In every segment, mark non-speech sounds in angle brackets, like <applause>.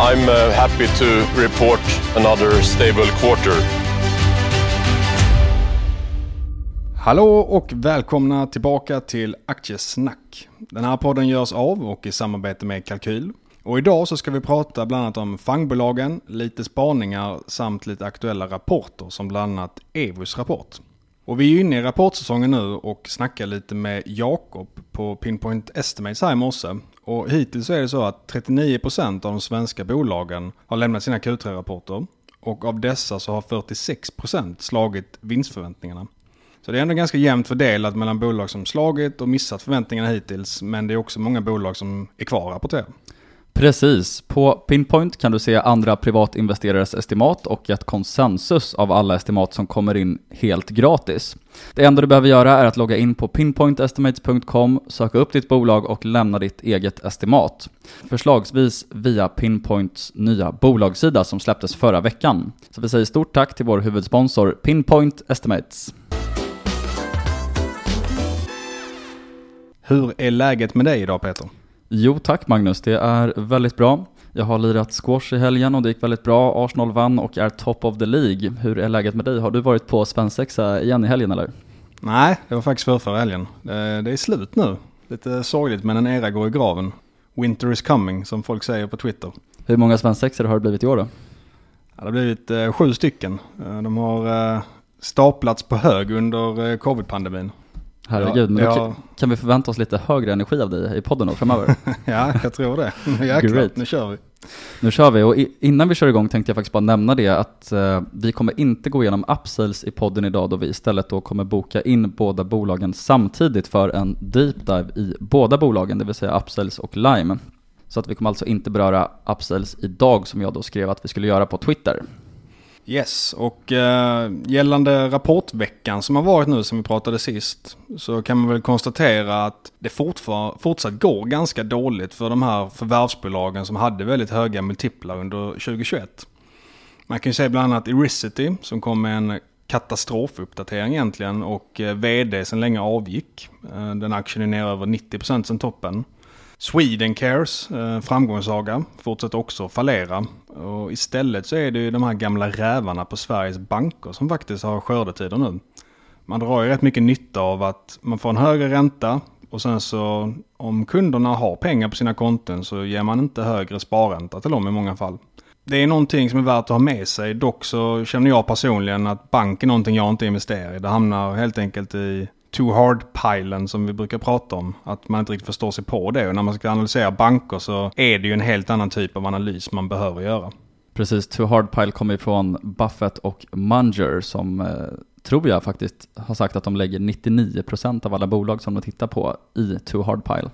I'm uh, happy to report another stable quarter. Hallå och välkomna tillbaka till Aktiesnack. Den här podden görs av och i samarbete med Kalkyl. Och idag så ska vi prata bland annat om fangbolagen, lite spaningar samt lite aktuella rapporter som bland annat Evos rapport. Och vi är ju inne i rapportsäsongen nu och snackar lite med Jakob på Pinpoint Estimates här i morse. Och hittills är det så att 39% av de svenska bolagen har lämnat sina Q3-rapporter. Och av dessa så har 46% slagit vinstförväntningarna. Så det är ändå ganska jämnt fördelat mellan bolag som slagit och missat förväntningarna hittills. Men det är också många bolag som är kvar att rapportera. Precis. På Pinpoint kan du se andra privatinvesterares estimat och ett konsensus av alla estimat som kommer in helt gratis. Det enda du behöver göra är att logga in på pinpointestimates.com, söka upp ditt bolag och lämna ditt eget estimat. Förslagsvis via Pinpoints nya bolagssida som släpptes förra veckan. Så vi säger stort tack till vår huvudsponsor Pinpoint Estimates. Hur är läget med dig idag Peter? Jo tack Magnus, det är väldigt bra. Jag har lirat squash i helgen och det gick väldigt bra. Arsenal vann och är top of the League. Hur är läget med dig? Har du varit på svensexa igen i helgen eller? Nej, det var faktiskt för förra helgen. Det det är slut nu. Lite sorgligt men en era går i graven. Winter is coming som folk säger på Twitter. Hur många svensexor har det blivit i år då? Ja, det har blivit eh, sju stycken. Eh, de har eh, staplats på hög under eh, covid-pandemin. Herregud, men då ja. kan- vi förvänta oss lite högre energi av dig i podden då framöver? <laughs> ja, jag tror det. <laughs> Jäklar, nu kör vi. nu kör vi, och innan vi kör igång tänkte jag faktiskt bara nämna det att eh, vi kommer inte gå igenom upsales i podden idag då vi istället då kommer boka in båda bolagen samtidigt för en deep dive i båda bolagen, det vill säga upsales och Lime. Så att vi kommer alltså inte beröra upsales idag som jag då skrev att vi skulle göra på Twitter. Yes, och eh, gällande rapportveckan som har varit nu som vi pratade sist så kan man väl konstatera att det fortsatt går ganska dåligt för de här förvärvsbolagen som hade väldigt höga multiplar under 2021. Man kan ju se bland annat Iricity som kom med en katastrofuppdatering egentligen och eh, vd sen länge avgick. Eh, Den aktien är ner över 90% sen toppen. Swedencares eh, framgångssaga fortsätter också fallera. Och istället så är det ju de här gamla rävarna på Sveriges banker som faktiskt har skördetider nu. Man drar ju rätt mycket nytta av att man får en högre ränta och sen så om kunderna har pengar på sina konton så ger man inte högre sparränta till dem i många fall. Det är någonting som är värt att ha med sig. Dock så känner jag personligen att bank är någonting jag inte investerar i. Det hamnar helt enkelt i too hard-pilen som vi brukar prata om. Att man inte riktigt förstår sig på det. Och när man ska analysera banker så är det ju en helt annan typ av analys man behöver göra. Precis, Too Hard Pile kommer ifrån Buffett och Munger som eh, tror jag faktiskt har sagt att de lägger 99% av alla bolag som de tittar på i Too Hard Pile.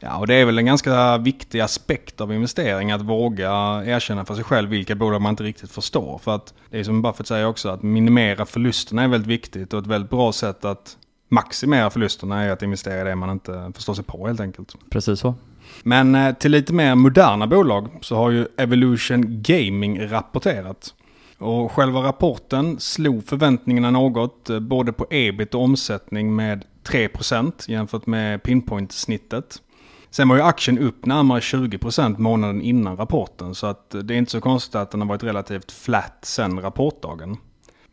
Ja, och det är väl en ganska viktig aspekt av investering att våga erkänna för sig själv vilka bolag man inte riktigt förstår. För att det är som Buffett säger också att minimera förlusterna är väldigt viktigt och ett väldigt bra sätt att maximera förlusterna är att investera i det man inte förstår sig på helt enkelt. Precis så. Men eh, till lite mer moderna bolag så har ju Evolution Gaming rapporterat. Och själva rapporten slog förväntningarna något, eh, både på ebit och omsättning med 3% jämfört med pinpoint-snittet. Sen var ju aktien upp närmare 20% månaden innan rapporten så att det är inte så konstigt att den har varit relativt flat sen rapportdagen.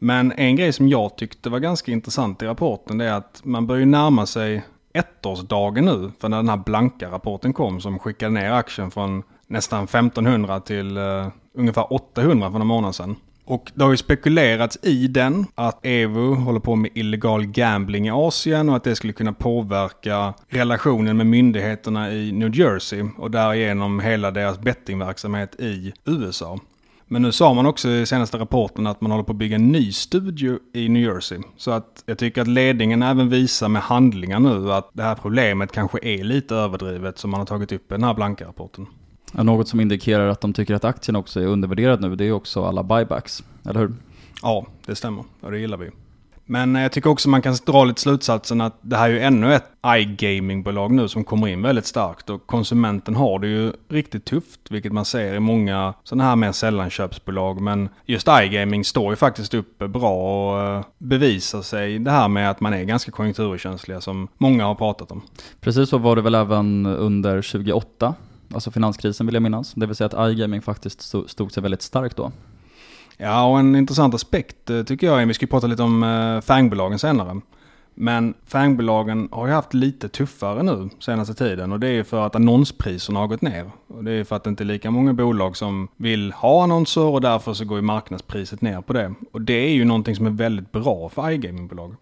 Men en grej som jag tyckte var ganska intressant i rapporten det är att man börjar ju närma sig ettårsdagen nu för när den här blanka rapporten kom som skickade ner aktien från nästan 1500 till uh, ungefär 800 för några månader sedan. Och det har ju spekulerats i den att Evo håller på med illegal gambling i Asien och att det skulle kunna påverka relationen med myndigheterna i New Jersey och därigenom hela deras bettingverksamhet i USA. Men nu sa man också i senaste rapporten att man håller på att bygga en ny studio i New Jersey. Så att jag tycker att ledningen även visar med handlingar nu att det här problemet kanske är lite överdrivet som man har tagit upp i den här blanka rapporten. Ja, något som indikerar att de tycker att aktien också är undervärderad nu, det är också alla buybacks, eller hur? Ja, det stämmer. Och det gillar vi. Men jag tycker också man kan dra lite slutsatsen att det här är ju ännu ett iGaming-bolag nu som kommer in väldigt starkt och konsumenten har det ju riktigt tufft, vilket man ser i många sådana här mer sällanköpsbolag. Men just iGaming står ju faktiskt upp bra och eh, bevisar sig det här med att man är ganska konjunkturkänsliga som många har pratat om. Precis så var det väl även under 2008 alltså finanskrisen vill jag minnas. Det vill säga att iGaming faktiskt stod sig väldigt starkt då. Ja, och en intressant aspekt eh, tycker jag är, vi ska ju prata lite om eh, fangbolagen senare. Men fangbolagen har ju haft lite tuffare nu senaste tiden och det är för att annonspriserna har gått ner. Och det är för att det inte är lika många bolag som vill ha annonser och därför så går ju marknadspriset ner på det. Och det är ju någonting som är väldigt bra för iGamingbolag.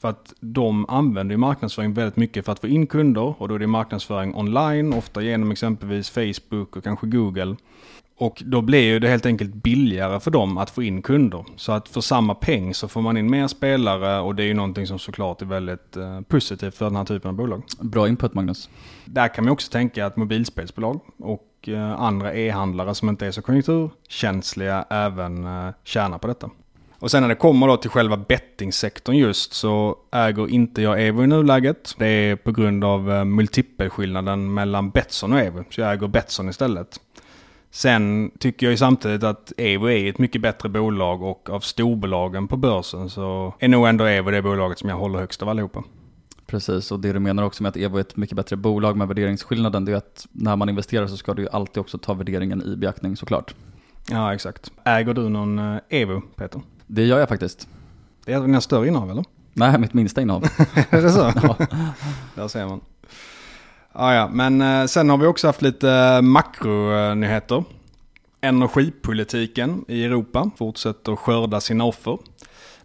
För att de använder ju marknadsföring väldigt mycket för att få in kunder och då är det marknadsföring online, ofta genom exempelvis Facebook och kanske Google. Och då blir ju det helt enkelt billigare för dem att få in kunder. Så att för samma peng så får man in mer spelare och det är ju någonting som såklart är väldigt eh, positivt för den här typen av bolag. Bra input Magnus. Där kan man också tänka att mobilspelsbolag och eh, andra e-handlare som inte är så konjunkturkänsliga även eh, tjänar på detta. Och sen när det kommer då till själva bettingsektorn just så äger inte jag Evo i nuläget. Det är på grund av multipelskillnaden mellan Betsson och Evo. Så jag äger Betsson istället. Sen tycker jag ju samtidigt att Evo är ett mycket bättre bolag och av storbolagen på börsen så är nog ändå Evo det bolaget som jag håller högst av allihopa. Precis, och det du menar också med att Evo är ett mycket bättre bolag med värderingsskillnaden, det är att när man investerar så ska du ju alltid också ta värderingen i beaktning såklart. Ja, exakt. Äger du någon eh, Evo, Peter? Det gör jag faktiskt. Det är dina större innehav eller? Nej, mitt minsta innehav. <laughs> är det så? <laughs> ja. Där ser man. Ah, ja, men eh, sen har vi också haft lite eh, makronyheter. Energipolitiken i Europa fortsätter skörda sina offer.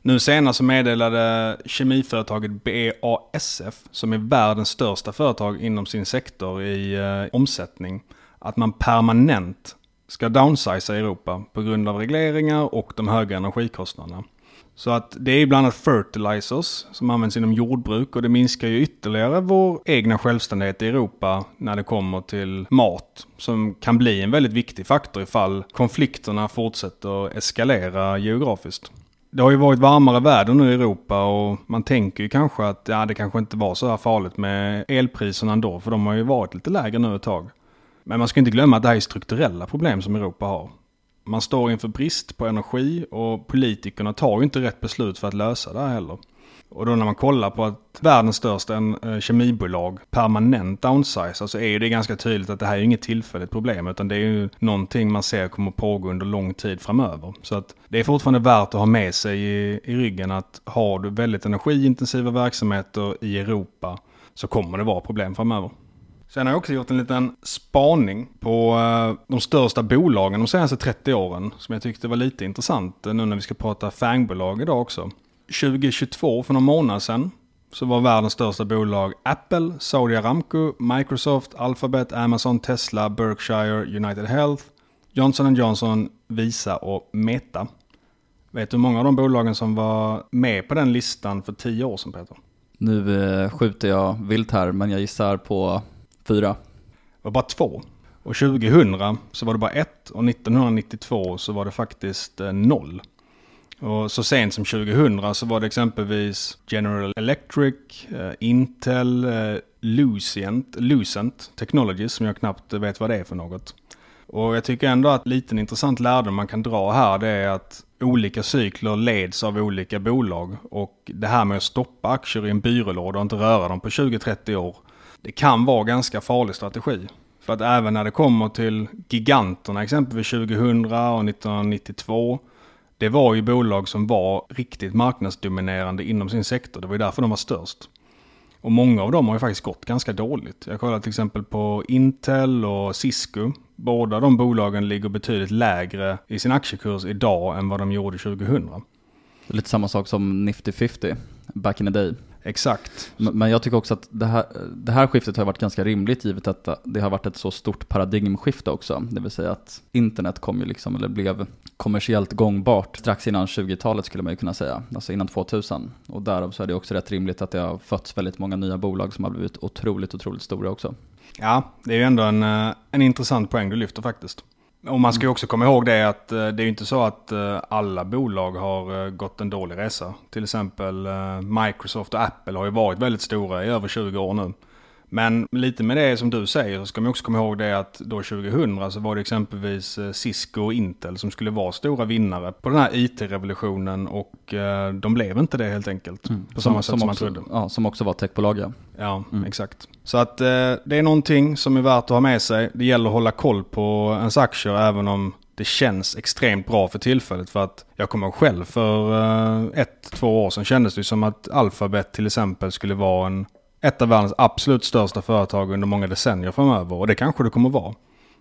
Nu senast så meddelade kemiföretaget BASF, som är världens största företag inom sin sektor i eh, omsättning, att man permanent ska downsiza Europa på grund av regleringar och de höga energikostnaderna. Så att det är bland annat fertilizers som används inom jordbruk och det minskar ju ytterligare vår egna självständighet i Europa när det kommer till mat. Som kan bli en väldigt viktig faktor ifall konflikterna fortsätter eskalera geografiskt. Det har ju varit varmare väder nu i Europa och man tänker ju kanske att ja, det kanske inte var så här farligt med elpriserna ändå för de har ju varit lite lägre nu ett tag. Men man ska inte glömma att det här är strukturella problem som Europa har. Man står inför brist på energi och politikerna tar ju inte rätt beslut för att lösa det här heller. Och då när man kollar på att världens största eh, kemibolag permanent downsizar så alltså är det ganska tydligt att det här är inget tillfälligt problem utan det är ju någonting man ser kommer pågå under lång tid framöver. Så att det är fortfarande värt att ha med sig i, i ryggen att har du väldigt energiintensiva verksamheter i Europa så kommer det vara problem framöver. Sen har jag också gjort en liten spaning på eh, de största bolagen de senaste 30 åren. Som jag tyckte var lite intressant eh, nu när vi ska prata fangbolag idag också. 2022, för någon månad sedan, så var världens största bolag Apple, Saudi Aramco, Microsoft, Alphabet, Amazon, Tesla, Berkshire, United Health, Johnson Johnson, Visa och Meta. Vet du hur många av de bolagen som var med på den listan för tio år sedan Peter? Nu eh, skjuter jag vilt här, men jag gissar på Fyra. Det var bara två. Och 2000 så var det bara ett och 1992 så var det faktiskt eh, noll. Och så sent som 2000 så var det exempelvis General Electric, eh, Intel, eh, Lucent, Lucent Technologies som jag knappt vet vad det är för något. Och jag tycker ändå att lite intressant lärdom man kan dra här det är att olika cykler leds av olika bolag. Och det här med att stoppa aktier i en byrålåda och inte röra dem på 20-30 år det kan vara ganska farlig strategi. För att även när det kommer till giganterna, exempelvis 2000 och 1992, det var ju bolag som var riktigt marknadsdominerande inom sin sektor. Det var ju därför de var störst. Och många av dem har ju faktiskt gått ganska dåligt. Jag kollar till exempel på Intel och Cisco. Båda de bolagen ligger betydligt lägre i sin aktiekurs idag än vad de gjorde 2000. Lite samma sak som Nifty 50 back in the day. Exakt. Men jag tycker också att det här, det här skiftet har varit ganska rimligt givet att det har varit ett så stort paradigmskifte också. Det vill säga att internet kom ju liksom, eller blev kommersiellt gångbart strax innan 20-talet skulle man ju kunna säga. Alltså innan 2000. Och därav så är det också rätt rimligt att det har fötts väldigt många nya bolag som har blivit otroligt, otroligt stora också. Ja, det är ju ändå en, eh, en intressant poäng du lyfter faktiskt. Och man ska ju också komma ihåg det att eh, det är ju inte så att eh, alla bolag har eh, gått en dålig resa. Till exempel Microsoft och Apple har ju varit väldigt stora i över 20 år nu. Men lite med det som du säger så ska man också komma ihåg det att då 2000 så var det exempelvis eh, Cisco och Intel som skulle vara stora vinnare på den här IT-revolutionen och eh, de blev inte det helt enkelt. Mm. På samma som, sätt som, också, man trodde. Ja, som också var techbolag ja. Ja, mm. exakt. Så att eh, det är någonting som är värt att ha med sig. Det gäller att hålla koll på ens aktier även om det känns extremt bra för tillfället. För att jag kommer själv för ett, två år sedan kändes det som att Alphabet till exempel skulle vara en ett av världens absolut största företag under många decennier framöver. Och det kanske det kommer vara.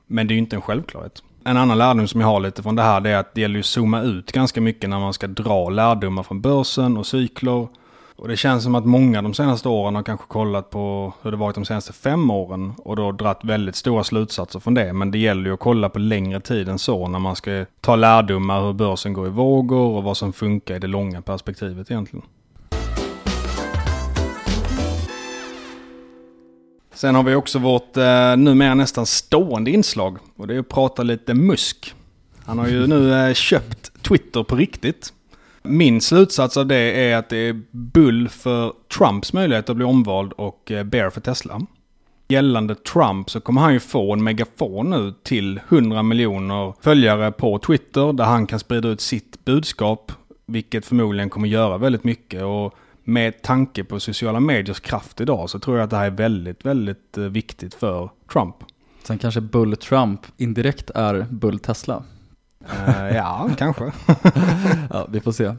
Men det är ju inte en självklarhet. En annan lärdom som jag har lite från det här det är att det gäller att zooma ut ganska mycket när man ska dra lärdomar från börsen och cykler. Och det känns som att många de senaste åren har kanske kollat på hur det varit de senaste fem åren och då dratt väldigt stora slutsatser från det. Men det gäller ju att kolla på längre tid än så när man ska ta lärdomar hur börsen går i vågor och vad som funkar i det långa perspektivet egentligen. Sen har vi också vårt eh, numera nästan stående inslag och det är att prata lite musk. Han har ju nu eh, köpt Twitter på riktigt. Min slutsats av det är att det är bull för Trumps möjlighet att bli omvald och eh, bear för Tesla. Gällande Trump så kommer han ju få en megafon nu till 100 miljoner följare på Twitter där han kan sprida ut sitt budskap. Vilket förmodligen kommer göra väldigt mycket. Och med tanke på sociala mediers kraft idag så tror jag att det här är väldigt, väldigt eh, viktigt för Trump. Sen kanske Bull Trump indirekt är Bull Tesla. Uh, ja, <laughs> kanske. ja, vi får se.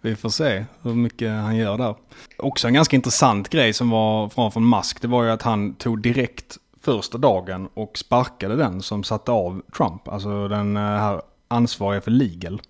Vi får se hur mycket han gör där. Också en ganska intressant grej som var från, Musk, det var ju att han tog direkt första dagen och sparkade den som satte av Trump. Alltså den eh, här ansvariga för legal.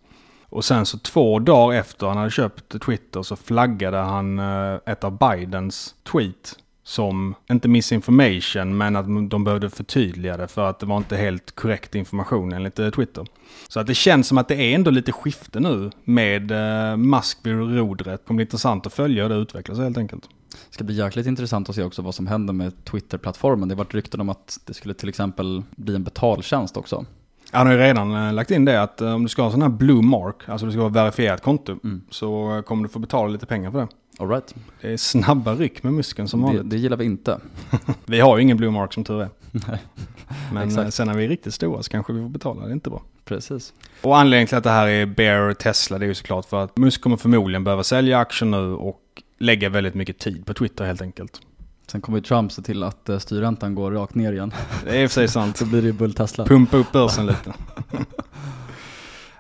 Och sen så två dagar efter han hade köpt Twitter så flaggade han eh, ett av Bidens tweet som, inte misinformation, men att de behövde förtydliga det för att det var inte helt korrekt information enligt eh, Twitter. Så att det känns som att det är ändå lite skifte nu med eh, Musk vid rodret. Det kommer bli intressant att följa hur det utvecklas helt enkelt. Det ska bli jäkligt intressant att se också vad som händer med Twitter-plattformen. Det har varit rykten om att det skulle till exempel bli en betaltjänst också. Han har ju redan eh, lagt in det att eh, om du ska ha en sån här blue mark, alltså du ska ha verifierat konto, mm. så kommer du få betala lite pengar för det. All right. Det är snabba ryck med muskeln som vanligt. Det, det gillar vi inte. <laughs> vi har ju ingen blue mark som tur är. <laughs> Nej. Men Exakt. Eh, sen när vi är riktigt stora så kanske vi får betala, det är inte bra. Precis. Och anledningen till att det här är Bear Tesla det är ju såklart för att Musk kommer förmodligen behöva sälja aktier nu och lägga väldigt mycket tid på Twitter helt enkelt. Sen kommer ju Trump se till att eh, styrräntan går rakt ner igen. Det är i och för sig sant. <laughs> Så blir det ju bull Tesla. Pumpa upp börsen lite. <laughs>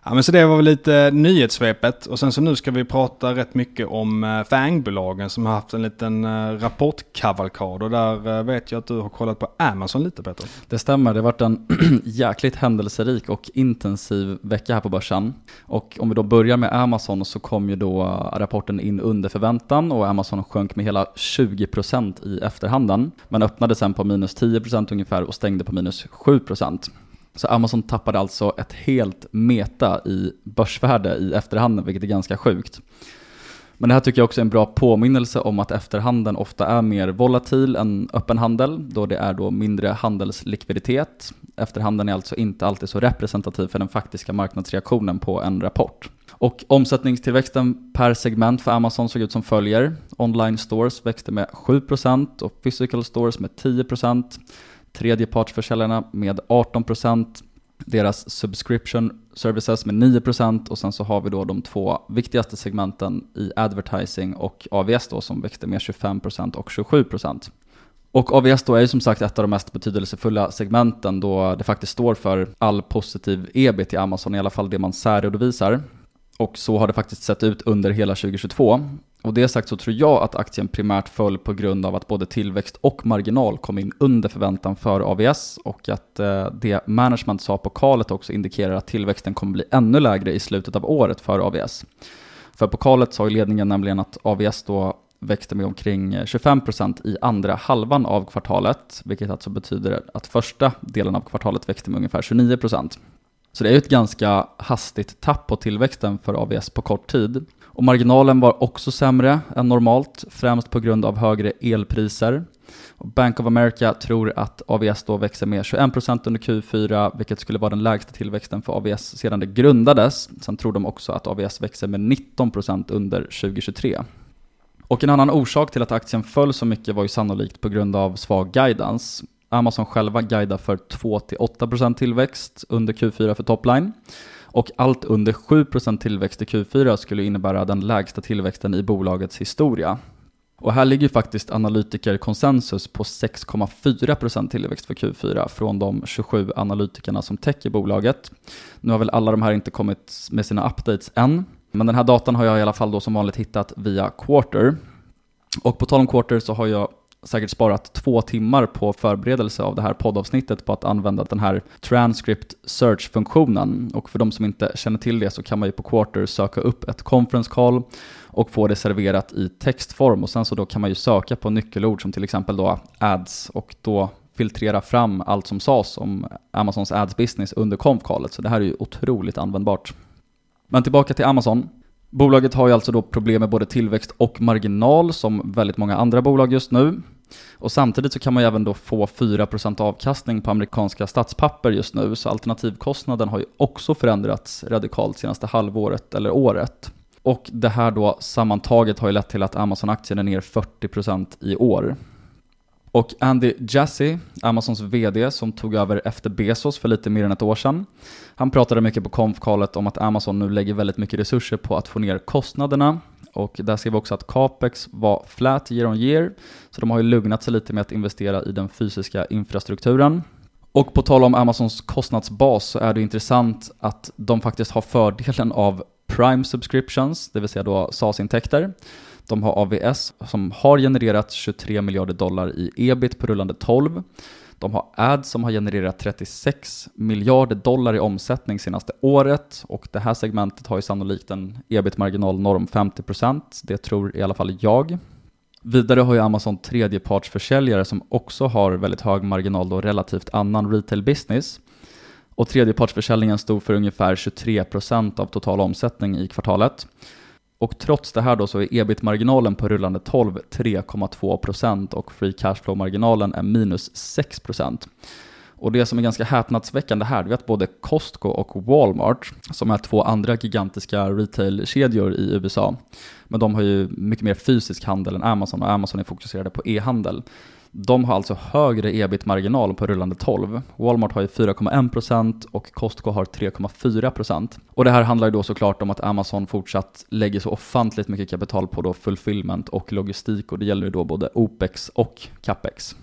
Ja, men så det var väl lite nyhetssvepet och sen så nu ska vi prata rätt mycket om eh, FANG-bolagen som har haft en liten eh, rapportkavalkad och där eh, vet jag att du har kollat på Amazon lite Peter. Det stämmer, det har varit en <clears throat> jäkligt händelserik och intensiv vecka här på börsen. Och om vi då börjar med Amazon så kom ju då rapporten in under förväntan och Amazon sjönk med hela 20% i efterhanden. Men öppnade sen på minus 10% ungefär och stängde på minus 7%. Så Amazon tappade alltså ett helt meta i börsvärde i efterhanden, vilket är ganska sjukt. Men det här tycker jag också är en bra påminnelse om att efterhanden ofta är mer volatil än öppen handel, då det är då mindre handelslikviditet. Efterhanden är alltså inte alltid så representativ för den faktiska marknadsreaktionen på en rapport. Och omsättningstillväxten per segment för Amazon såg ut som följer. Online stores växte med 7% och physical stores med 10% tredjepartsförsäljarna med 18%, deras subscription services med 9% och sen så har vi då de två viktigaste segmenten i advertising och AVS då som växte med 25% och 27%. Och AVS då är ju som sagt ett av de mest betydelsefulla segmenten då det faktiskt står för all positiv ebit i Amazon, i alla fall det man särredovisar. Och så har det faktiskt sett ut under hela 2022. Och det sagt så tror jag att aktien primärt föll på grund av att både tillväxt och marginal kom in under förväntan för AVS och att eh, det management sa på kalet också indikerar att tillväxten kommer bli ännu lägre i slutet av året för AVS. För på kalet sa ledningen nämligen att AVS då växte med omkring 25% i andra halvan av kvartalet, vilket alltså betyder att första delen av kvartalet växte med ungefär 29%. Så det är ju ett ganska hastigt tapp på tillväxten för AVS på kort tid. Och marginalen var också sämre än normalt, främst på grund av högre elpriser. Bank of America tror att AVS då växer med 21% under Q4, vilket skulle vara den lägsta tillväxten för AVS sedan det grundades. Sen tror de också att AVS växer med 19% under 2023. Och en annan orsak till att aktien föll så mycket var ju sannolikt på grund av svag guidance. Amazon själva guidar för 2-8% tillväxt under Q4 för topline. Och allt under 7% tillväxt i Q4 skulle innebära den lägsta tillväxten i bolagets historia. Och här ligger faktiskt analytikerkonsensus på 6,4% tillväxt för Q4 från de 27 analytikerna som täcker bolaget. Nu har väl alla de här inte kommit med sina updates än, men den här datan har jag i alla fall då som vanligt hittat via Quarter. Och på tal om Quarter så har jag säkert sparat två timmar på förberedelse av det här poddavsnittet på att använda den här transcript search-funktionen. Och för de som inte känner till det så kan man ju på Quarter söka upp ett conference call och få det serverat i textform och sen så då kan man ju söka på nyckelord som till exempel då ads och då filtrera fram allt som sades om Amazons ads business under konf-callet. Så det här är ju otroligt användbart. Men tillbaka till Amazon. Bolaget har ju alltså då problem med både tillväxt och marginal som väldigt många andra bolag just nu. Och samtidigt så kan man ju även då få 4% avkastning på amerikanska statspapper just nu, så alternativkostnaden har ju också förändrats radikalt senaste halvåret eller året. Och det här då sammantaget har ju lett till att Amazon-aktien är ner 40% i år. Och Andy Jassy, Amazons VD som tog över efter Bezos för lite mer än ett år sedan, han pratade mycket på konfkalet om att Amazon nu lägger väldigt mycket resurser på att få ner kostnaderna och där ser vi också att capex var flat year on year, så de har ju lugnat sig lite med att investera i den fysiska infrastrukturen. Och på tal om Amazons kostnadsbas så är det intressant att de faktiskt har fördelen av Prime subscriptions, det vill säga då SaaS-intäkter. De har AVS som har genererat 23 miljarder dollar i ebit på rullande 12. De har ads som har genererat 36 miljarder dollar i omsättning senaste året och det här segmentet har ju sannolikt en ebit-marginal norm 50%. Det tror i alla fall jag. Vidare har ju Amazon tredjepartsförsäljare som också har väldigt hög marginal då relativt annan retail business. Och tredjepartsförsäljningen stod för ungefär 23% av total omsättning i kvartalet. Och trots det här då så är ebit-marginalen på rullande 12 3,2% och free cash flow-marginalen är minus 6%. Och det som är ganska häpnadsväckande här, det är att både Costco och Walmart, som är två andra gigantiska retailkedjor i USA, men de har ju mycket mer fysisk handel än Amazon och Amazon är fokuserade på e-handel. De har alltså högre ebit-marginal på rullande 12. Walmart har ju 4,1% och Costco har 3,4%. Och det här handlar ju då såklart om att Amazon fortsatt lägger så ofantligt mycket kapital på då fulfillment och logistik och det gäller ju då både OPEX och CAPEX.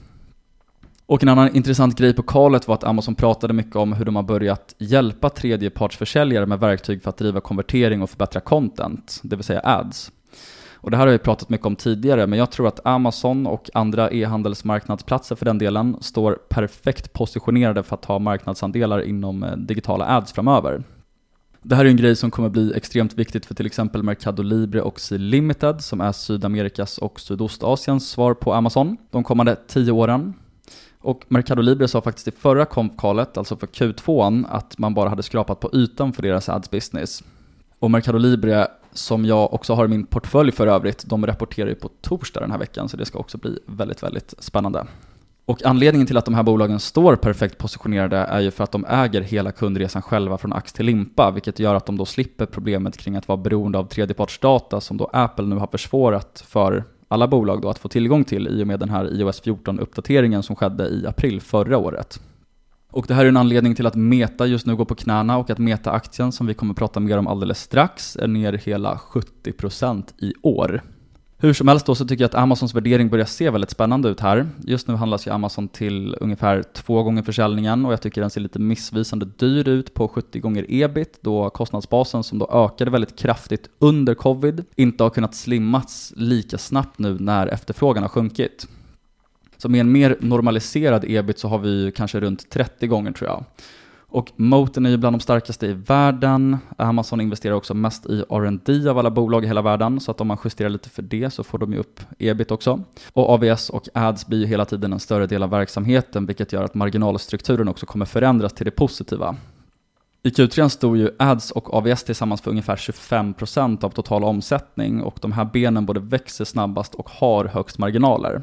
Och en annan intressant grej på kalet var att Amazon pratade mycket om hur de har börjat hjälpa tredjepartsförsäljare med verktyg för att driva konvertering och förbättra content, det vill säga ads. Och det här har vi pratat mycket om tidigare, men jag tror att Amazon och andra e-handelsmarknadsplatser för den delen står perfekt positionerade för att ta marknadsandelar inom eh, digitala ads framöver. Det här är en grej som kommer bli extremt viktigt för till exempel Mercado Libre och C Limited som är Sydamerikas och Sydostasiens svar på Amazon de kommande tio åren. Och Mercado Libre sa faktiskt i förra konfkalet, alltså för Q2, att man bara hade skrapat på ytan för deras ads business. Och Mercado Libre som jag också har i min portfölj för övrigt, de rapporterar ju på torsdag den här veckan, så det ska också bli väldigt, väldigt spännande. Och anledningen till att de här bolagen står perfekt positionerade är ju för att de äger hela kundresan själva från ax till limpa, vilket gör att de då slipper problemet kring att vara beroende av tredjepartsdata som då Apple nu har försvårat för alla bolag då att få tillgång till i och med den här iOS 14-uppdateringen som skedde i april förra året. Och det här är en anledning till att Meta just nu går på knäna och att Meta-aktien, som vi kommer prata mer om alldeles strax, är ner hela 70% i år. Hur som helst då så tycker jag att Amazons värdering börjar se väldigt spännande ut här. Just nu handlas ju Amazon till ungefär två gånger försäljningen och jag tycker den ser lite missvisande dyr ut på 70 gånger ebit då kostnadsbasen som då ökade väldigt kraftigt under covid inte har kunnat slimmas lika snabbt nu när efterfrågan har sjunkit. Så med en mer normaliserad ebit så har vi kanske runt 30 gånger tror jag. Och Moten är ju bland de starkaste i världen. Amazon investerar också mest i R&D av alla bolag i hela världen, så att om man justerar lite för det så får de ju upp ebit också. Och AVS och ads blir ju hela tiden en större del av verksamheten, vilket gör att marginalstrukturen också kommer förändras till det positiva. I Q3 stod ju ads och AVS tillsammans för ungefär 25% av total omsättning och de här benen både växer snabbast och har högst marginaler.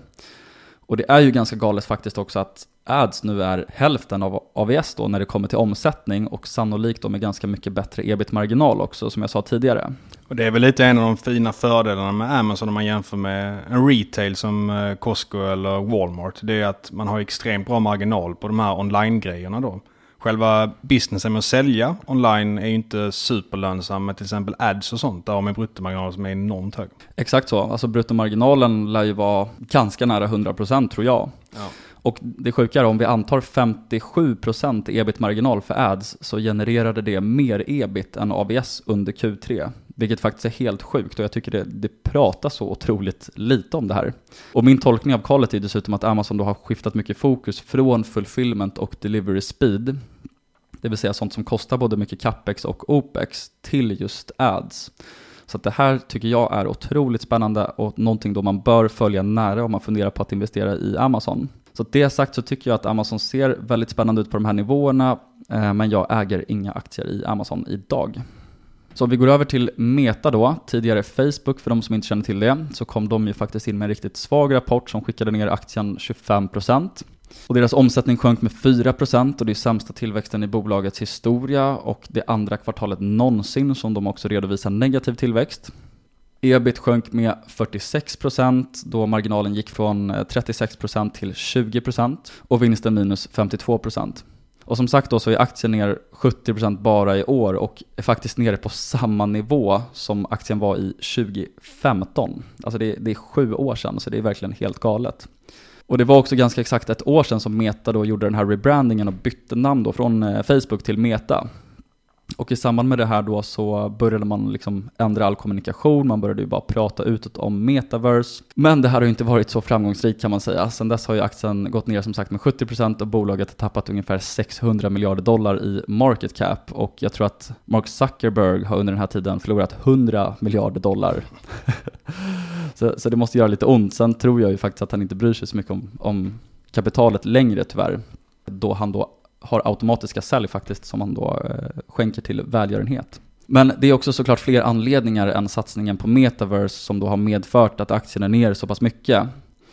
Och det är ju ganska galet faktiskt också att ads nu är hälften av AVS då när det kommer till omsättning och sannolikt då med ganska mycket bättre ebit-marginal också som jag sa tidigare. Och det är väl lite en av de fina fördelarna med Amazon om man jämför med en retail som eh, Costco eller Walmart. Det är att man har extremt bra marginal på de här online-grejerna då. Själva businessen med att sälja online är ju inte superlönsam med till exempel ads och sånt. Där har man bruttomarginal som är enormt hög. Exakt så, alltså bruttomarginalen lär ju vara ganska nära 100% tror jag. Ja. Och det sjuka är om vi antar 57% ebit-marginal för ads så genererade det mer ebit än AVS under Q3. Vilket faktiskt är helt sjukt och jag tycker det, det pratas så otroligt lite om det här. Och min tolkning av callet är dessutom att Amazon då har skiftat mycket fokus från fulfillment och delivery speed, det vill säga sånt som kostar både mycket capex och opex, till just ads. Så det här tycker jag är otroligt spännande och någonting då man bör följa nära om man funderar på att investera i Amazon. Så det sagt så tycker jag att Amazon ser väldigt spännande ut på de här nivåerna, eh, men jag äger inga aktier i Amazon idag. Så om vi går över till Meta då, tidigare Facebook för de som inte känner till det, så kom de ju faktiskt in med en riktigt svag rapport som skickade ner aktien 25%. Och deras omsättning sjönk med 4% och det är sämsta tillväxten i bolagets historia och det andra kvartalet någonsin som de också redovisar negativ tillväxt. Ebit sjönk med 46% då marginalen gick från eh, 36% till 20% och vinsten minus 52%. Och som sagt då så är aktien ner 70% bara i år och är faktiskt nere på samma nivå som aktien var i 2015. Alltså det, det är sju år sedan, så det är verkligen helt galet. Och det var också ganska exakt ett år sedan som Meta då gjorde den här rebrandingen och bytte namn då från eh, Facebook till Meta. Och i samband med det här då så började man liksom ändra all kommunikation, man började ju bara prata utåt om metaverse. Men det här har ju inte varit så framgångsrikt kan man säga. Sen dess har ju aktien gått ner som sagt med 70% och bolaget har tappat ungefär 600 miljarder dollar i market cap. Och jag tror att Mark Zuckerberg har under den här tiden förlorat 100 miljarder dollar. <laughs> så, så det måste göra lite ont. Sen tror jag ju faktiskt att han inte bryr sig så mycket om, om kapitalet längre tyvärr. Då han då har automatiska sälj faktiskt som man då eh, skänker till välgörenhet. Men det är också såklart fler anledningar än satsningen på metaverse som då har medfört att aktien är ner så pass mycket.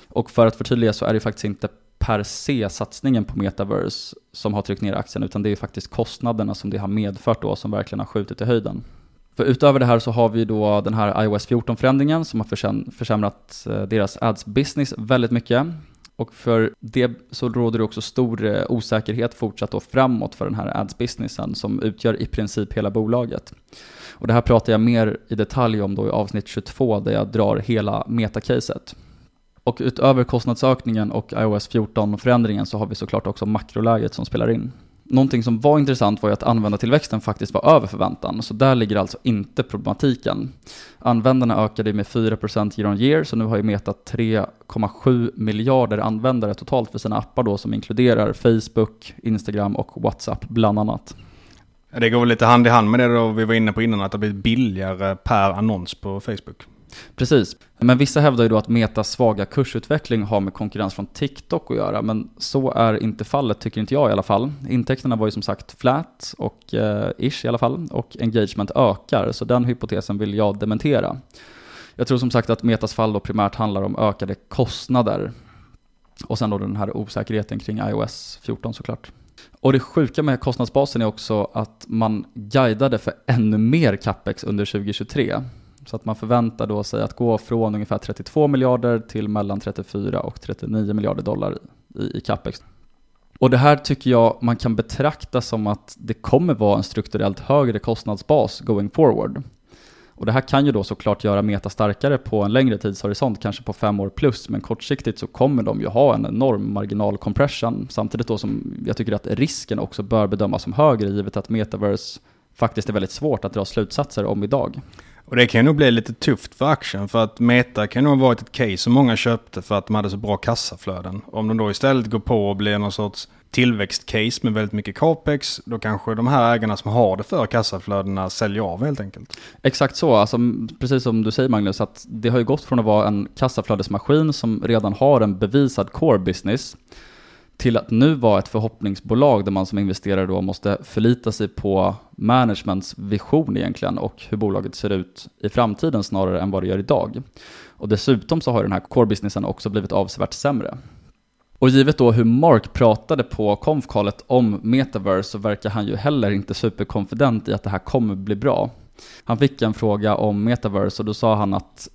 Och för att förtydliga så är det faktiskt inte per se satsningen på metaverse som har tryckt ner aktien, utan det är faktiskt kostnaderna som det har medfört då som verkligen har skjutit i höjden. För utöver det här så har vi då den här iOS 14-förändringen som har försämrat eh, deras ads business väldigt mycket. Och för det så råder det också stor eh, osäkerhet fortsatt då framåt för den här ads-businessen som utgör i princip hela bolaget. Och det här pratar jag mer i detalj om då i avsnitt 22 där jag drar hela metacaset. Och utöver kostnadsökningen och iOS 14-förändringen så har vi såklart också makroläget som spelar in. Någonting som var intressant var ju att användartillväxten faktiskt var över förväntan, så där ligger alltså inte problematiken. Användarna ökade med 4% year on year, så nu har ju Meta 3,7 miljarder användare totalt för sina appar då som inkluderar Facebook, Instagram och WhatsApp bland annat. Det går väl lite hand i hand med det då vi var inne på innan, att det har blivit billigare per annons på Facebook. Precis. Men vissa hävdar ju då att Metas svaga kursutveckling har med konkurrens från TikTok att göra, men så är inte fallet tycker inte jag i alla fall. Intäkterna var ju som sagt flat, och eh, ish i alla fall, och engagement ökar, så den hypotesen vill jag dementera. Jag tror som sagt att Metas fall då primärt handlar om ökade kostnader. Och sen då den här osäkerheten kring iOS 14 såklart. Och det sjuka med kostnadsbasen är också att man guidade för ännu mer capex under 2023. Så att man förväntar då sig att gå från ungefär 32 miljarder till mellan 34 och 39 miljarder dollar i, i capex. Och det här tycker jag man kan betrakta som att det kommer vara en strukturellt högre kostnadsbas going forward. Och det här kan ju då såklart göra Meta starkare på en längre tidshorisont, kanske på fem år plus, men kortsiktigt så kommer de ju ha en enorm marginal compression, samtidigt då som jag tycker att risken också bör bedömas som högre, givet att metaverse faktiskt är väldigt svårt att dra slutsatser om idag. Och det kan nog bli lite tufft för aktien för att Meta kan nog ha varit ett case som många köpte för att de hade så bra kassaflöden. Om de då istället går på och blir någon sorts tillväxtcase med väldigt mycket capex, då kanske de här ägarna som har det för kassaflödena säljer av helt enkelt. Exakt så, alltså, precis som du säger Magnus, att det har ju gått från att vara en kassaflödesmaskin som redan har en bevisad core business till att nu vara ett förhoppningsbolag där man som investerare då måste förlita sig på managements vision egentligen och hur bolaget ser ut i framtiden snarare än vad det gör idag. Och dessutom så har den här core-businessen också blivit avsevärt sämre. Och givet då hur Mark pratade på konfkallet om metaverse så verkar han ju heller inte superkonfident i att det här kommer bli bra. Han fick en fråga om metaverse och då sa han att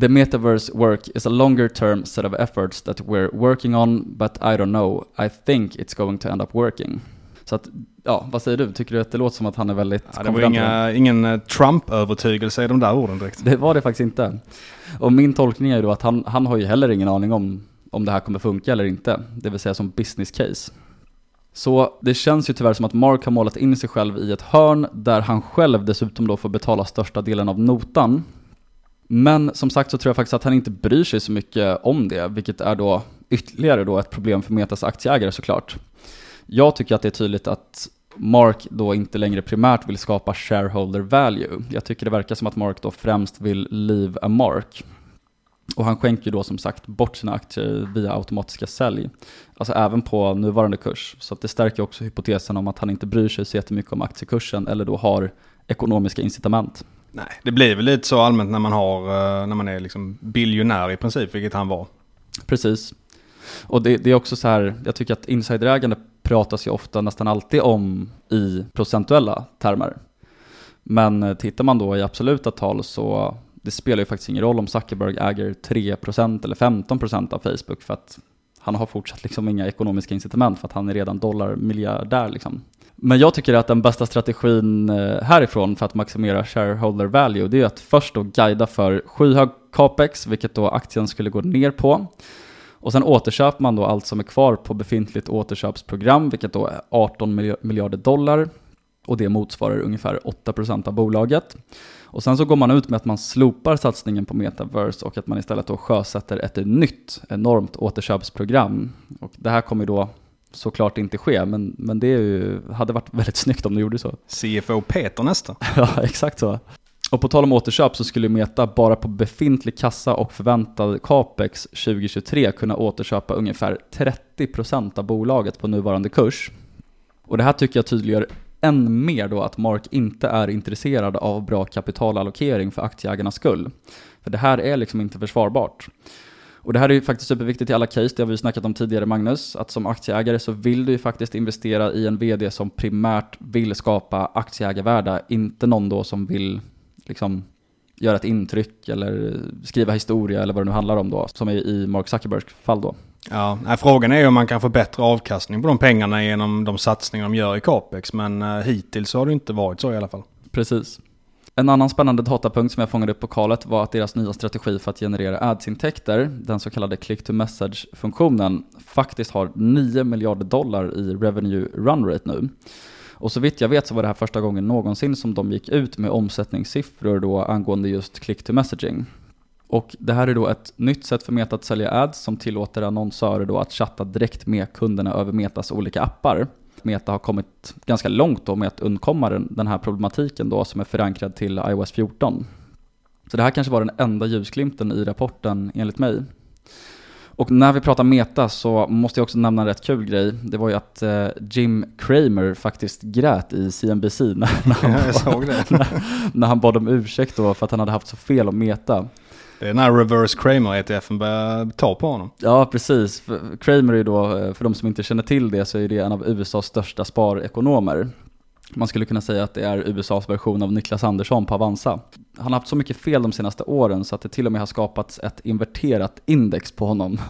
The metaverse work is a longer term set of efforts that we're working on, but I don't know. I think it's going to end up working. Så att, ja, vad säger du? Tycker du att det låter som att han är väldigt ja, Det var inga, ingen eh, Trump-övertygelse i de där orden direkt. Det var det faktiskt inte. Och min tolkning är ju då att han, han har ju heller ingen aning om, om det här kommer funka eller inte. Det vill säga som business case. Så det känns ju tyvärr som att Mark har målat in sig själv i ett hörn där han själv dessutom då får betala största delen av notan men som sagt så tror jag faktiskt att han inte bryr sig så mycket om det, vilket är då ytterligare då ett problem för Metas aktieägare såklart. Jag tycker att det är tydligt att Mark då inte längre primärt vill skapa shareholder value. Jag tycker det verkar som att Mark då främst vill leave a mark. Och han skänker då som sagt bort sina aktier via automatiska sälj. Alltså även på nuvarande kurs. Så det stärker också hypotesen om att han inte bryr sig så jättemycket om aktiekursen eller då har ekonomiska incitament. Nej, det blir väl lite så allmänt när man, har, eh, när man är liksom biljonär i princip, vilket han var. Precis. Och det, det, är också så här, jag tycker att insiderägande pratas ju ofta nästan alltid om i procentuella termer. Men eh, tittar man då i absoluta tal så det spelar ju faktiskt ingen roll om Zuckerberg äger 3% eller 15% av Facebook för att han har fortsatt liksom inga ekonomiska incitament för att han är redan dollarmiljardär liksom. Men jag tycker att den bästa strategin eh, härifrån för att maximera shareholder value, det är att först då guida för skyhög capex, vilket då aktien skulle gå ner på. Och sen återköper man då allt som är kvar på befintligt återköpsprogram, vilket då är 18 miljarder dollar. Och det motsvarar ungefär 8% av bolaget. Och sen så går man ut med att man slopar satsningen på metaverse och att man istället då sjösätter ett nytt enormt återköpsprogram. Och det här kommer då såklart inte ske, men, men det ju, hade varit väldigt snyggt om det gjorde så. CFO Peter nästa. <laughs> ja, exakt så. Och på tal om återköp så skulle Meta bara på befintlig kassa och förväntad capex 2023 kunna återköpa ungefär 30% av bolaget på nuvarande kurs. Och det här tycker jag tydliggör än mer då att Mark inte är intresserad av bra kapitalallokering för aktieägarnas skull. För det här är liksom inte försvarbart. Och det här är ju faktiskt superviktigt i alla case, det har vi snackat om tidigare Magnus, att som aktieägare så vill du ju faktiskt investera i en vd som primärt vill skapa aktieägarvärde, inte någon då som vill liksom göra ett intryck eller skriva historia eller vad det nu handlar om då, som är i Mark Zuckerbergs fall då. Ja, nej, frågan är ju om man kan få bättre avkastning på de pengarna genom de satsningar de gör i Capex, men uh, hittills har det inte varit så i alla fall. Precis. En annan spännande datapunkt som jag fångade upp på kalet var att deras nya strategi för att generera adsintäkter, den så kallade click-to-message-funktionen, faktiskt har 9 miljarder dollar i revenue run rate nu. Och så vitt jag vet så var det här första gången någonsin som de gick ut med omsättningssiffror då angående just click-to-messaging. Och det här är då ett nytt sätt för Meta att sälja ads som tillåter annonsörer då att chatta direkt med kunderna över Metas olika appar. Meta har kommit ganska långt då med att undkomma den, här problematiken då som är förankrad till iOS 14. Så det här kanske var den enda ljusglimten i rapporten enligt mig. Och när vi pratar meta så måste jag också nämna en rätt kul grej. Det var ju att eh, Jim Cramer faktiskt grät i CNBC när, när, han, ja, <laughs> när, när han bad om ursäkt då för att han hade haft så fel om meta. Det är när reverse Kramer-ETFen börjar ta på honom. Ja, precis. Kramer är ju då, eh, för de som inte känner till det, så är det en av USAs största sparekonomer. Man skulle kunna säga att det är USAs version av Niklas Andersson på Avanza. Han har haft så mycket fel de senaste åren så att det till och med har skapats ett inverterat index på honom.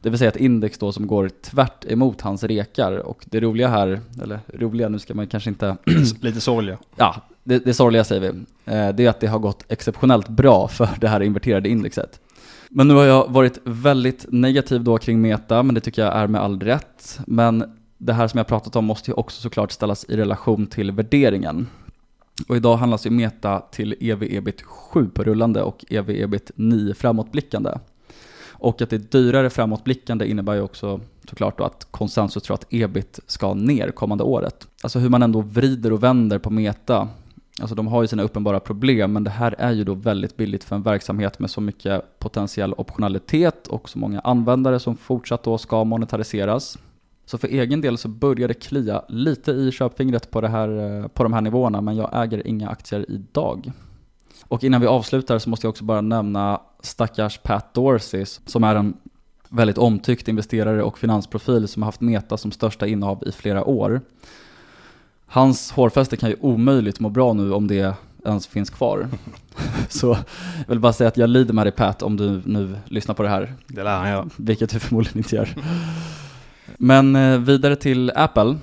Det vill säga ett index då som går tvärt emot hans rekar. Och det roliga här, eller roliga, nu ska man kanske inte... Lite sorgliga. Ja, det, det sorgliga säger vi, eh, det är att det har gått exceptionellt bra för det här inverterade indexet. Men nu har jag varit väldigt negativ då kring Meta, men det tycker jag är med all rätt. Men det här som jag pratat om måste ju också såklart ställas i relation till värderingen. Och idag handlas ju Meta till ev-ebit 7 på rullande och ev-ebit 9 framåtblickande. Och att det är dyrare framåtblickande innebär ju också såklart då att konsensus tror att ebit ska ner kommande året. Alltså hur man ändå vrider och vänder på Meta. Alltså de har ju sina uppenbara problem, men det här är ju då väldigt billigt för en verksamhet med så mycket potentiell optionalitet och så många användare som fortsatt då ska monetariseras. Så för egen del så börjar det klia lite i köpfingret på, det här, eh, på de här nivåerna, men jag äger inga aktier idag. Och innan vi avslutar så måste jag också bara nämna stackars Pat Dorsey som är en väldigt omtyckt investerare och finansprofil som har haft Meta som största innehav i flera år. Hans hårfäste kan ju omöjligt må bra nu om det ens finns kvar. <laughs> Så jag vill bara säga att jag lider med dig Pat om du nu lyssnar på det här. Det lär han göra. Vilket du förmodligen inte gör. Men eh, vidare till Apple.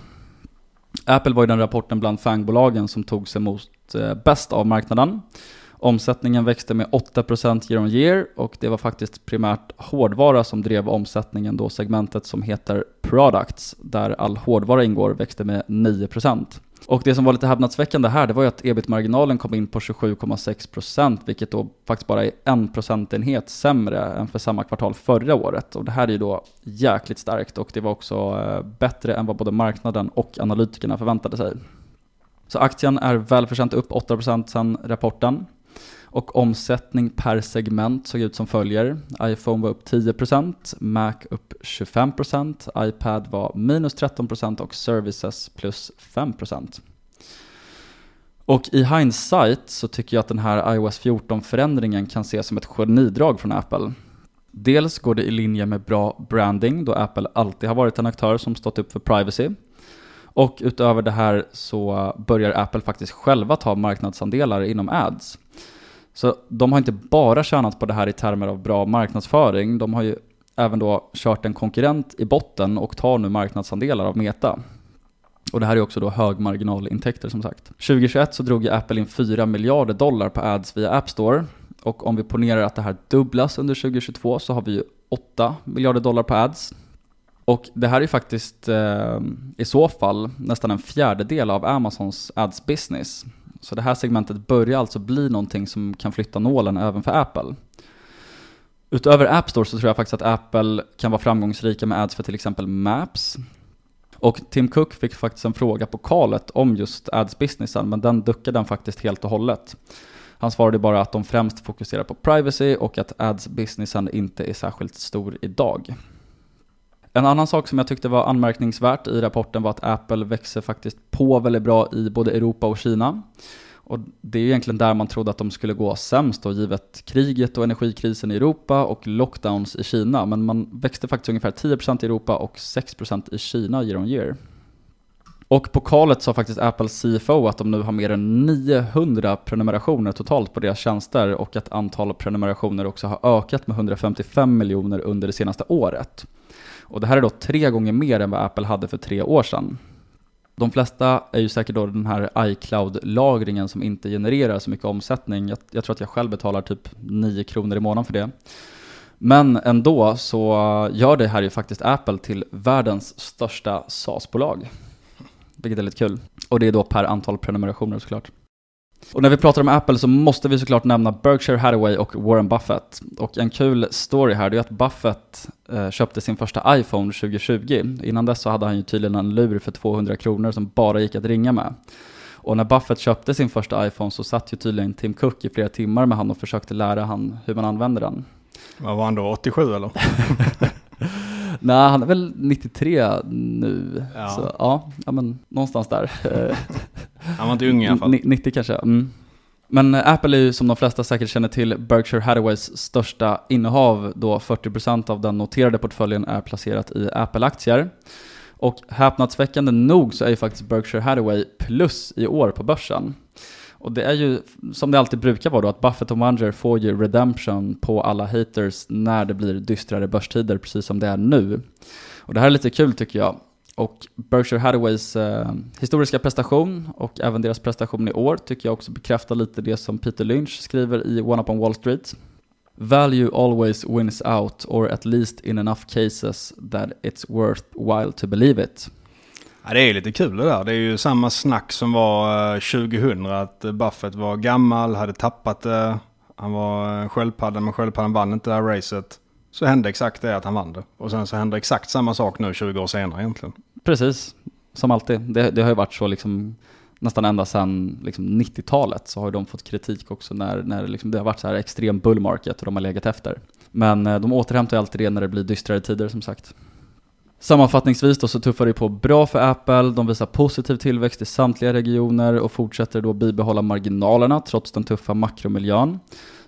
Apple var ju den rapporten bland fangbolagen som tog sig emot eh, bäst av marknaden. Omsättningen växte med 8% year on year och det var faktiskt primärt hårdvara som drev omsättningen då segmentet som heter Products, där all hårdvara ingår, växte med 9%. Och det som var lite häpnadsväckande här, det var ju att ebit-marginalen kom in på 27,6% vilket då faktiskt bara är en procentenhet sämre än för samma kvartal förra året. Och det här är ju då jäkligt starkt och det var också eh, bättre än vad både marknaden och analytikerna förväntade sig. Så aktien är välförtjänt upp 8% sedan rapporten. Och omsättning per segment såg ut som följer. iPhone var upp 10%, Mac upp 25%, iPad var minus 13% och Services plus 5%. Och i hindsight så tycker jag att den här iOS 14-förändringen kan ses som ett genidrag från Apple. Dels går det i linje med bra branding då Apple alltid har varit en aktör som stått upp för privacy. Och utöver det här så börjar Apple faktiskt själva ta marknadsandelar inom ads. Så de har inte bara tjänat på det här i termer av bra marknadsföring, de har ju även då kört en konkurrent i botten och tar nu marknadsandelar av Meta. Och det här är också då högmarginalintäkter som sagt. 2021 så drog ju Apple in 4 miljarder dollar på ads via App Store. Och om vi ponerar att det här dubblas under 2022 så har vi ju 8 miljarder dollar på ads. Och det här är faktiskt eh, i så fall nästan en fjärdedel av Amazons ads business. Så det här segmentet börjar alltså bli någonting som kan flytta nålen även för Apple. Utöver App Store så tror jag faktiskt att Apple kan vara framgångsrika med ads för till exempel Maps. Och Tim Cook fick faktiskt en fråga på kalet om just ads-businessen, men den duckade han faktiskt helt och hållet. Han svarade bara att de främst fokuserar på privacy och att ads-businessen inte är särskilt stor idag. En annan sak som jag tyckte var anmärkningsvärt i rapporten var att Apple växer faktiskt på väldigt bra i både Europa och Kina. Och det är egentligen där man trodde att de skulle gå sämst då, givet kriget och energikrisen i Europa och lockdowns i Kina. Men man växte faktiskt ungefär 10% i Europa och 6% i Kina year on year. Och på kalet sa faktiskt Apples CFO att de nu har mer än 900 prenumerationer totalt på deras tjänster och att antalet prenumerationer också har ökat med 155 miljoner under det senaste året. Och det här är då tre gånger mer än vad Apple hade för tre år sedan. De flesta är ju säkert då den här iCloud-lagringen som inte genererar så mycket omsättning. Jag, jag, tror att jag själv betalar typ 9 kronor i månaden för det. Men ändå så gör det här ju faktiskt Apple till världens största SaaS-bolag. Vilket är lite kul. Och det är då per antal prenumerationer såklart. Och när vi pratar om Apple så måste vi såklart nämna Berkshire Hathaway och Warren Buffett. Och en kul story här är att Buffett eh, köpte sin första iPhone 2020. Innan dess så hade han ju tydligen en lur för 200 kronor som bara gick att ringa med. Och när Buffett köpte sin första iPhone så satt ju tydligen Tim Cook i flera timmar med han och försökte lära han hur man använder den. Vad var han då, 87 eller? <laughs> Nej, han är väl 93 nu. Ja. Så ja, ja men någonstans där. <laughs> Han var inte ung i alla fall. 90 kanske, mm. Men Apple är ju som de flesta säkert känner till Berkshire Hathaways största innehav då 40% av den noterade portföljen är placerat i Apple-aktier. Och häpnadsväckande nog så är ju faktiskt Berkshire Hathaway plus i år på börsen. Och det är ju som det alltid brukar vara då att Buffett och Munger får ju redemption på alla haters när det blir dystrare börstider precis som det är nu. Och det här är lite kul tycker jag. Och Berkshire Hathaways eh, historiska prestation och även deras prestation i år tycker jag också bekräftar lite det som Peter Lynch skriver i One Up on Wall Street. Value always wins out or at least in enough cases that it's worthwhile to believe it. Ja, det är lite kul det där. Det är ju samma snack som var eh, 2000, att eh, Buffett var gammal, hade tappat det. Han var sköldpadda, men sköldpaddan vann inte det här racet. Så hände exakt det att han vann det. Och sen så hände exakt samma sak nu 20 år senare egentligen. Precis, som alltid. Det, det har ju varit så liksom nästan ända sedan liksom 90-talet så har de fått kritik också när, när liksom det har varit så här extrem bull market och de har legat efter. Men de återhämtar alltid det när det blir dystrare tider som sagt. Sammanfattningsvis då så tuffar det på bra för Apple, de visar positiv tillväxt i samtliga regioner och fortsätter då bibehålla marginalerna trots den tuffa makromiljön.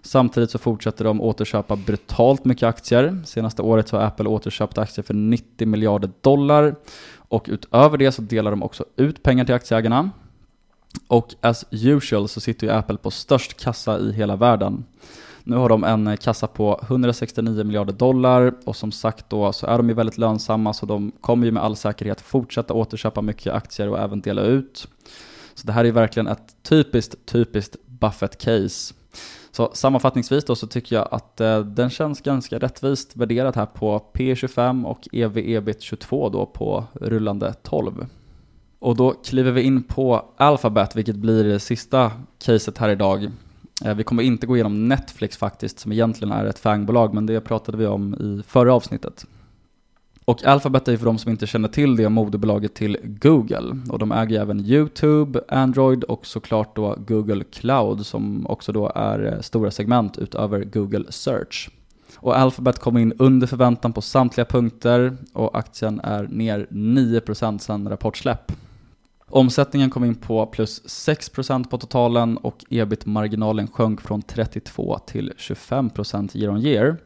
Samtidigt så fortsätter de återköpa brutalt mycket aktier. Senaste året så har Apple återköpt aktier för 90 miljarder dollar och utöver det så delar de också ut pengar till aktieägarna. Och as usual så sitter ju Apple på störst kassa i hela världen. Nu har de en kassa på 169 miljarder dollar och som sagt då så är de ju väldigt lönsamma så de kommer ju med all säkerhet fortsätta återköpa mycket aktier och även dela ut. Så det här är verkligen ett typiskt, typiskt Buffett-case. Så sammanfattningsvis då så tycker jag att eh, den känns ganska rättvist värderad här på P25 och EV-EBIT 22 då på rullande 12. Och då kliver vi in på Alphabet, vilket blir det sista caset här idag. Eh, vi kommer inte gå igenom Netflix faktiskt, som egentligen är ett FANG-bolag, men det pratade vi om i förra avsnittet. Och Alphabet är för de som inte känner till det moderbolaget till Google. Och de äger även YouTube, Android och såklart då Google Cloud som också då är eh, stora segment utöver Google Search. Och Alphabet kom in under förväntan på samtliga punkter och aktien är ner 9% sedan rapportsläpp. Omsättningen kom in på plus 6% på totalen och ebit-marginalen sjönk från 32 till 25% year on year.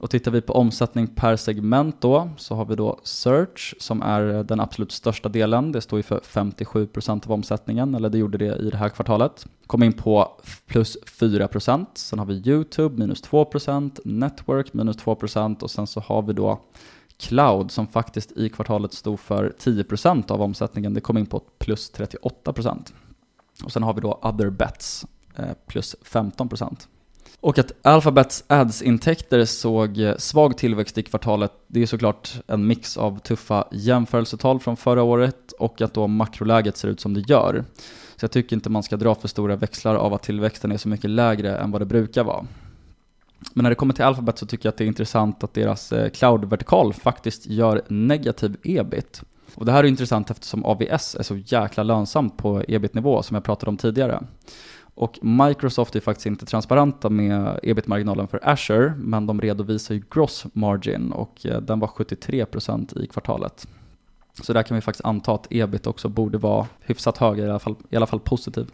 Och tittar vi på omsättning per segment då, så har vi då Search som är den absolut största delen. Det står ju för 57% av omsättningen, eller det gjorde det i det här kvartalet. Kom in på plus 4%. Sen har vi YouTube minus 2%, Network minus 2% och sen så har vi då Cloud som faktiskt i kvartalet stod för 10% av omsättningen. Det kom in på plus 38%. Och sen har vi då Other Bets eh, plus 15%. Och att Alphabets ads-intäkter såg eh, svag tillväxt i kvartalet, det är såklart en mix av tuffa jämförelsetal från förra året och att då makroläget ser ut som det gör. Så jag tycker inte man ska dra för stora växlar av att tillväxten är så mycket lägre än vad det brukar vara. Men när det kommer till Alphabet så tycker jag att det är intressant att deras eh, cloud-vertikal faktiskt gör negativ ebit. Och det här är intressant eftersom AVS är så jäkla lönsamt på ebit-nivå som jag pratade om tidigare. Och Microsoft är faktiskt inte transparenta med ebit-marginalen för Azure, men de redovisar ju gross margin och eh, den var 73% i kvartalet. Så där kan vi faktiskt anta att ebit också borde vara hyfsat hög, i alla fall, i alla fall positiv.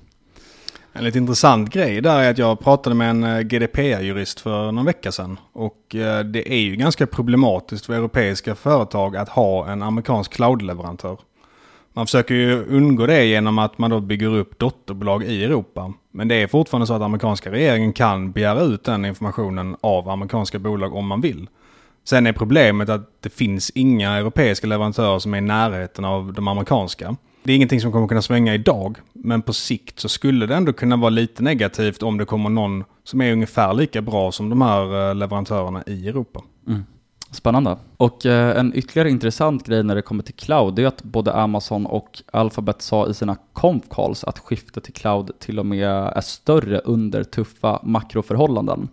En lite intressant grej där är att jag pratade med en eh, GDPR-jurist för någon vecka sedan. Och eh, det är ju ganska problematiskt för europeiska företag att ha en amerikansk cloud-leverantör. Man försöker ju undgå det genom att man då bygger upp dotterbolag i Europa. Men det är fortfarande så att amerikanska regeringen kan begära ut den informationen av amerikanska bolag om man vill. Sen är problemet att det finns inga europeiska leverantörer som är i närheten av de amerikanska. Det är ingenting som kommer kunna svänga idag, men på sikt så skulle det ändå kunna vara lite negativt om det kommer någon som är ungefär lika bra som de här eh, leverantörerna i Europa. Mm. Spännande. Och eh, en ytterligare intressant grej när det kommer till cloud, det är att både Amazon och Alphabet sa i sina conf calls att skiftet till cloud till och med är större under tuffa makroförhållanden.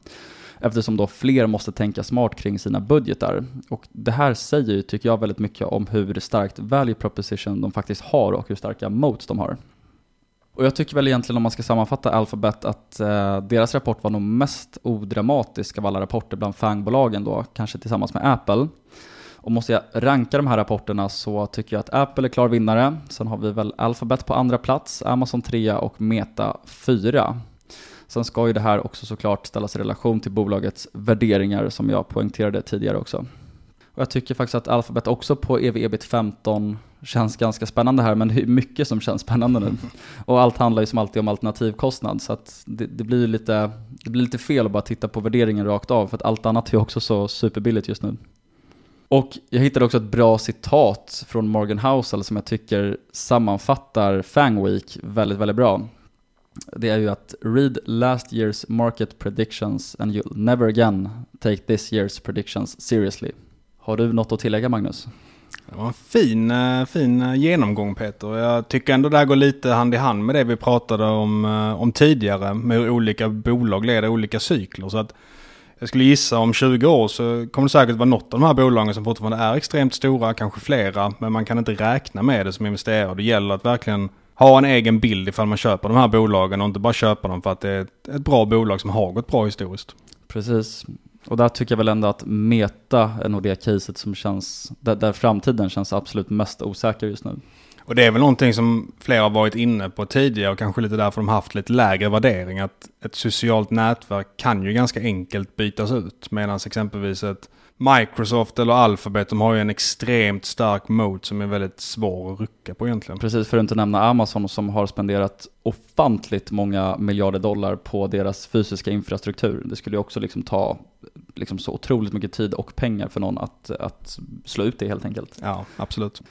Eftersom då fler måste tänka smart kring sina budgetar. Och det här säger ju, tycker jag, väldigt mycket om hur starkt value proposition de faktiskt har och hur starka moats de har. Och jag tycker väl egentligen om man ska sammanfatta Alphabet att eh, deras rapport var nog mest odramatisk av alla rapporter bland fangbolagen då, kanske tillsammans med Apple. Och måste jag ranka de här rapporterna så tycker jag att Apple är klar vinnare. Sen har vi väl Alphabet på andra plats, Amazon 3 och Meta 4. Sen ska ju det här också såklart ställas i relation till bolagets värderingar som jag poängterade tidigare också. Och jag tycker faktiskt att Alphabet också på EV-EBIT 15 känns ganska spännande här, men hur mycket som känns spännande nu. <laughs> Och allt handlar ju som alltid om alternativkostnad, så att det, det, blir lite, det blir lite fel att bara titta på värderingen rakt av, för att allt annat är också så superbilligt just nu. Och jag hittade också ett bra citat från Morgan Housel som jag tycker sammanfattar Fang Week väldigt, väldigt bra. Det är ju att read last year's market predictions and you'll never again take this year's predictions seriously. Har du något att tillägga Magnus? Det var en fin, eh, fin eh, genomgång Peter. Jag tycker ändå det här går lite hand i hand med det vi pratade om, eh, om tidigare. Med hur olika bolag leder olika cykler. Så att jag skulle gissa om 20 år så kommer det säkert vara något av de här bolagen som fortfarande är extremt stora, kanske flera. Men man kan inte räkna med det som investerare. Det gäller att verkligen ha en egen bild ifall man köper de här bolagen och inte bara köpa dem för att det är ett, ett bra bolag som har gått bra historiskt. Precis. Och där tycker jag väl ändå att Meta är nog det caset som känns, där, där framtiden känns absolut mest osäker just nu. Och det är väl någonting som flera har varit inne på tidigare och kanske lite därför de haft lite lägre värdering. Att ett socialt nätverk kan ju ganska enkelt bytas ut. Medan exempelvis ett Microsoft eller Alphabet, de har ju en extremt stark mode som är väldigt svår att rucka på egentligen. Precis, för att inte nämna Amazon som har spenderat ofantligt många miljarder dollar på deras fysiska infrastruktur. Det skulle ju också liksom ta liksom så otroligt mycket tid och pengar för någon att, att slå ut det helt enkelt. Ja, absolut.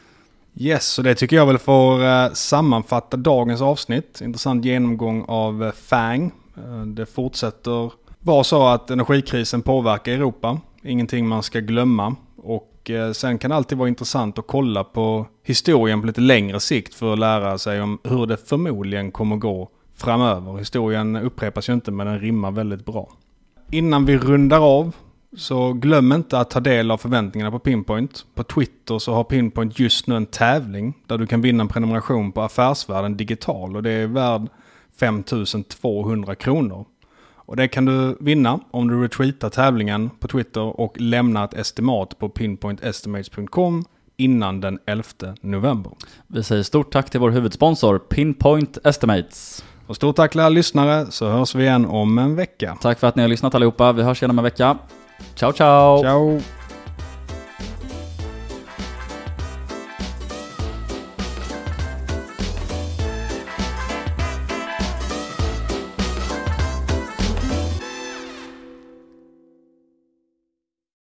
Yes, så det tycker jag väl får uh, sammanfatta dagens avsnitt. Intressant genomgång av uh, FANG. Uh, det fortsätter vara så att energikrisen påverkar Europa. Ingenting man ska glömma. Och eh, sen kan det alltid vara intressant att kolla på historien på lite längre sikt för att lära sig om hur det förmodligen kommer gå framöver. Historien upprepas ju inte men den rimmar väldigt bra. Innan vi rundar av så glöm inte att ta del av förväntningarna på Pinpoint. På Twitter så har Pinpoint just nu en tävling där du kan vinna en prenumeration på Affärsvärlden Digital och det är värd 5200 kronor. Och det kan du vinna om du retweetar tävlingen på Twitter och lämnar ett estimat på pinpointestimates.com innan den 11 november. Vi säger stort tack till vår huvudsponsor Pinpoint Estimates. Och stort tack till alla lyssnare så hörs vi igen om en vecka. Tack för att ni har lyssnat allihopa. Vi hörs igen om en vecka. Ciao ciao! Ciao!